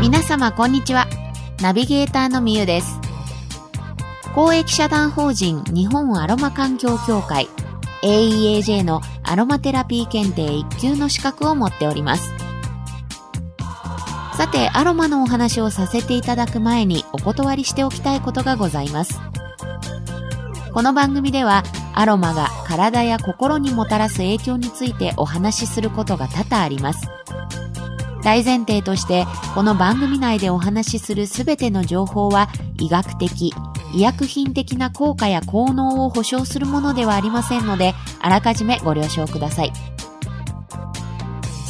皆様こんにちは。ナビゲーターのみゆです。公益社団法人日本アロマ環境協会 AEAJ のアロマテラピー検定1級の資格を持っております。さて、アロマのお話をさせていただく前にお断りしておきたいことがございます。この番組ではアロマが体や心にもたらす影響についてお話しすることが多々あります。大前提としてこの番組内でお話しするすべての情報は医学的、医薬品的な効果や効能を保証するものではありませんのであらかじめご了承ください。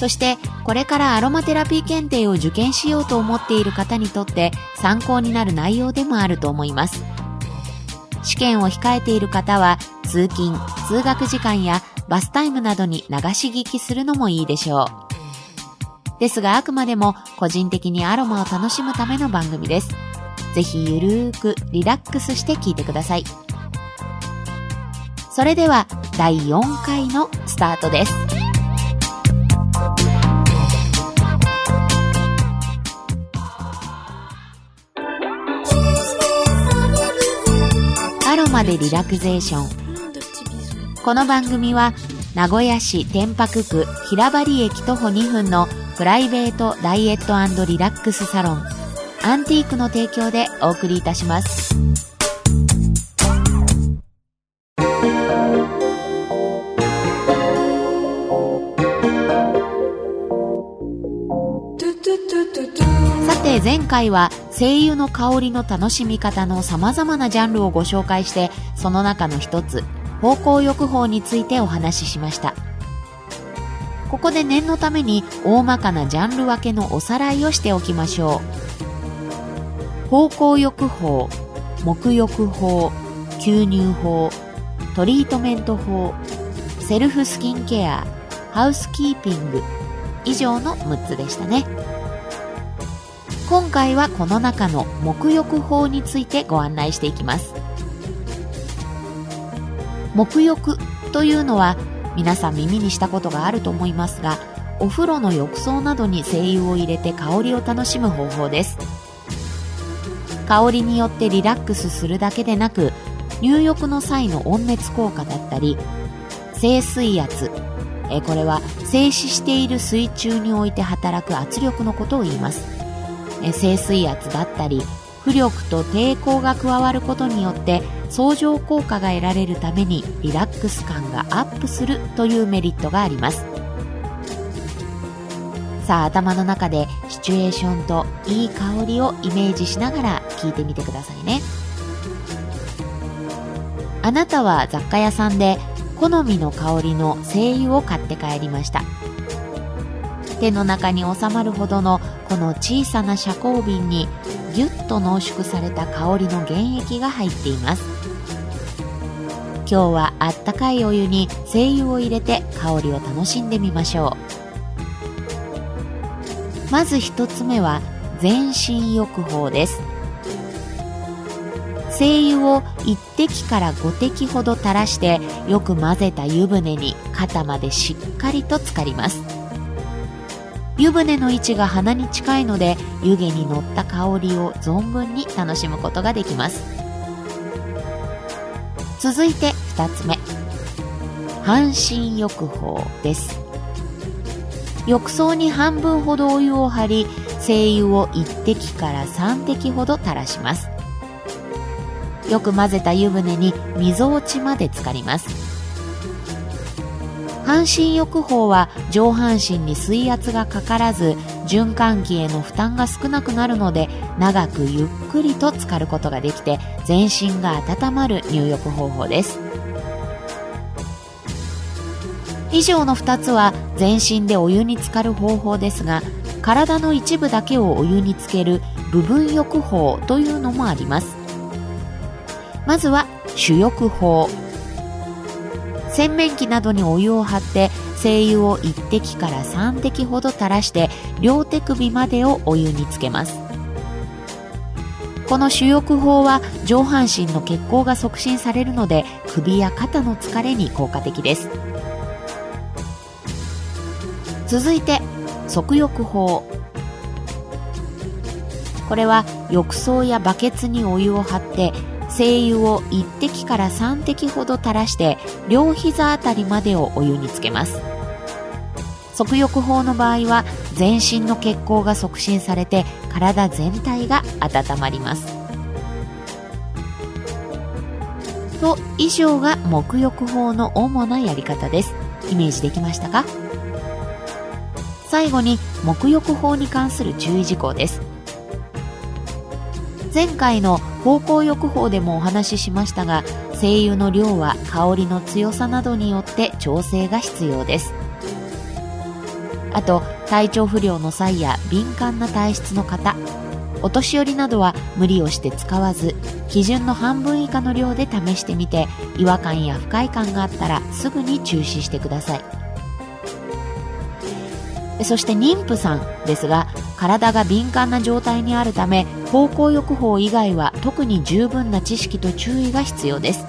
そしてこれからアロマテラピー検定を受験しようと思っている方にとって参考になる内容でもあると思います。試験を控えている方は通勤、通学時間やバスタイムなどに流し聞きするのもいいでしょう。ですがあくまでも個人的にアロマを楽しむための番組です。ぜひゆるーくリラックスして聞いてください。それでは第4回のスタートです。までリラクゼーション。この番組は名古屋市天白区平張駅徒歩2分のプライベートダイエットリラックスサロンアンティークの提供でお送りいたします。て前回は精油の香りの楽しみ方の様々なジャンルをご紹介してその中の一つ方向浴法についてお話ししました。ここで念のために大まかなジャンル分けのおさらいをしておきましょう。方向浴法沐浴法吸入法トリートメント法セルフスキンケアハウスキーピング以上の6つでしたね。今回はこの中の沐浴法についてご案内していきます。沐浴というのは皆さん耳にしたことがあると思いますがお風呂の浴槽などに精油を入れて香りを楽しむ方法です。香りによってリラックスするだけでなく入浴の際の温熱効果だったり静水圧えこれは静止している水中において働く圧力のことを言います。静水圧だったり浮力と抵抗が加わることによって相乗効果が得られるためにリラックス感がアップするというメリットがあります。さあ頭の中でシチュエーションといい香りをイメージしながら聞いてみてくださいね。あなたは雑貨屋さんで好みの香りの精油を買って帰りました。手の中に収まるほどのこの小さな遮光瓶にぎゅっと濃縮された香りの原液が入っています。今日はあったかいお湯に精油を入れて香りを楽しんでみましょう。まず一つ目は全身浴法です。精油を1滴から5滴ほど垂らしてよく混ぜた湯船に肩までしっかりと浸かります。湯船の位置が鼻に近いので湯気に乗った香りを存分に楽しむことができます。続いて2つ目。半身浴法です。浴槽に半分ほどお湯を張り精油を1滴から3滴ほど垂らします。よく混ぜた湯船に溝落ちまで浸かります。半身浴法は上半身に水圧がかからず循環器への負担が少なくなるので長くゆっくりと浸かることができて全身が温まる入浴方法です。以上の2つは全身でお湯に浸かる方法ですが体の一部だけをお湯につける部分浴法というのもあります。まずは主浴法。洗面器などにお湯を張って精油を1滴から3滴ほど垂らして両手首までをお湯につけます。この主翼法は上半身の血行が促進されるので首や肩の疲れに効果的です。続いて足浴法。これは浴槽やバケツにお湯を張って精油を1滴から3滴ほど垂らして両膝あたりまでをお湯につけます。足浴法の場合は全身の血行が促進されて体全体が温まります。と以上が沐浴法の主なやり方です。イメージできましたか？最後に沐浴法に関する注意事項です。前回の方向浴法でもお話ししましたが精油の量は香りの強さなどによって調整が必要です。あと体調不良の際や敏感な体質の方お年寄りなどは無理をして使わず基準の半分以下の量で試してみて違和感や不快感があったらすぐに中止してください。そして妊婦さんですが体が敏感な状態にあるため方向浴法以外は特に十分な知識と注意が必要です。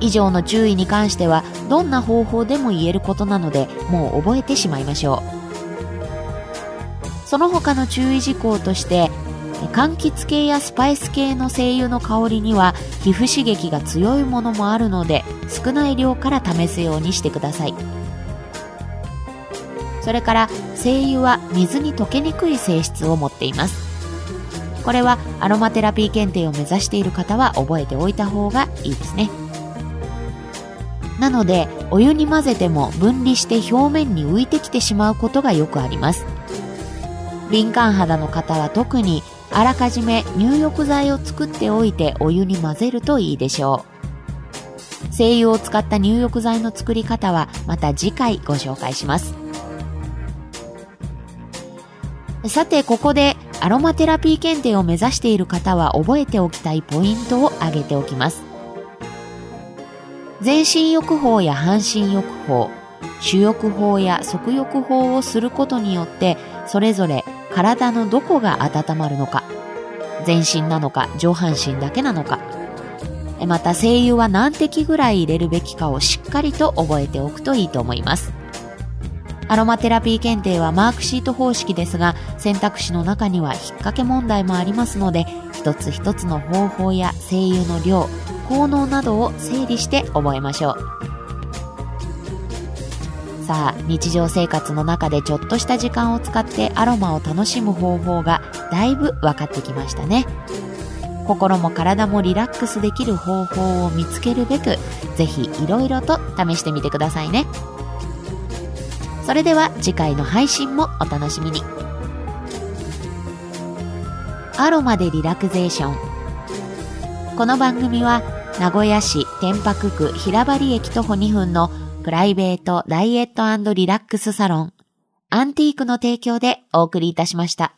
以上の注意に関してはどんな方法でも言えることなのでもう覚えてしまいましょう。その他の注意事項として柑橘系やスパイス系の精油の香りには皮膚刺激が強いものもあるので少ない量から試すようにしてください。それから精油は水に溶けにくい性質を持っています。これはアロマテラピー検定を目指している方は覚えておいた方がいいですね。なのでお湯に混ぜても分離して表面に浮いてきてしまうことがよくあります。敏感肌の方は特にあらかじめ入浴剤を作っておいてお湯に混ぜるといいでしょう。精油を使った入浴剤の作り方はまた次回ご紹介します。さてここでアロマテラピー検定を目指している方は覚えておきたいポイントを挙げておきます。全身浴法や半身浴法主浴法や側浴法をすることによってそれぞれ体のどこが温まるのか全身なのか上半身だけなのかまた精油は何滴ぐらい入れるべきかをしっかりと覚えておくといいと思います。アロマテラピー検定はマークシート方式ですが選択肢の中には引っ掛け問題もありますので一つ一つの方法や精油の量効能などを整理して覚えましょうさあ日常生活の中でちょっとした時間を使ってアロマを楽しむ方法がだいぶ分かってきましたね心も体もリラックスできる方法を見つけるべくぜひいろいろと試してみてくださいね。それでは次回の配信もお楽しみに。アロマでリラクゼーション。この番組は名古屋市天白区平張駅徒歩2分のプライベートダイエットリラックスサロンアンティークの提供でお送りいたしました。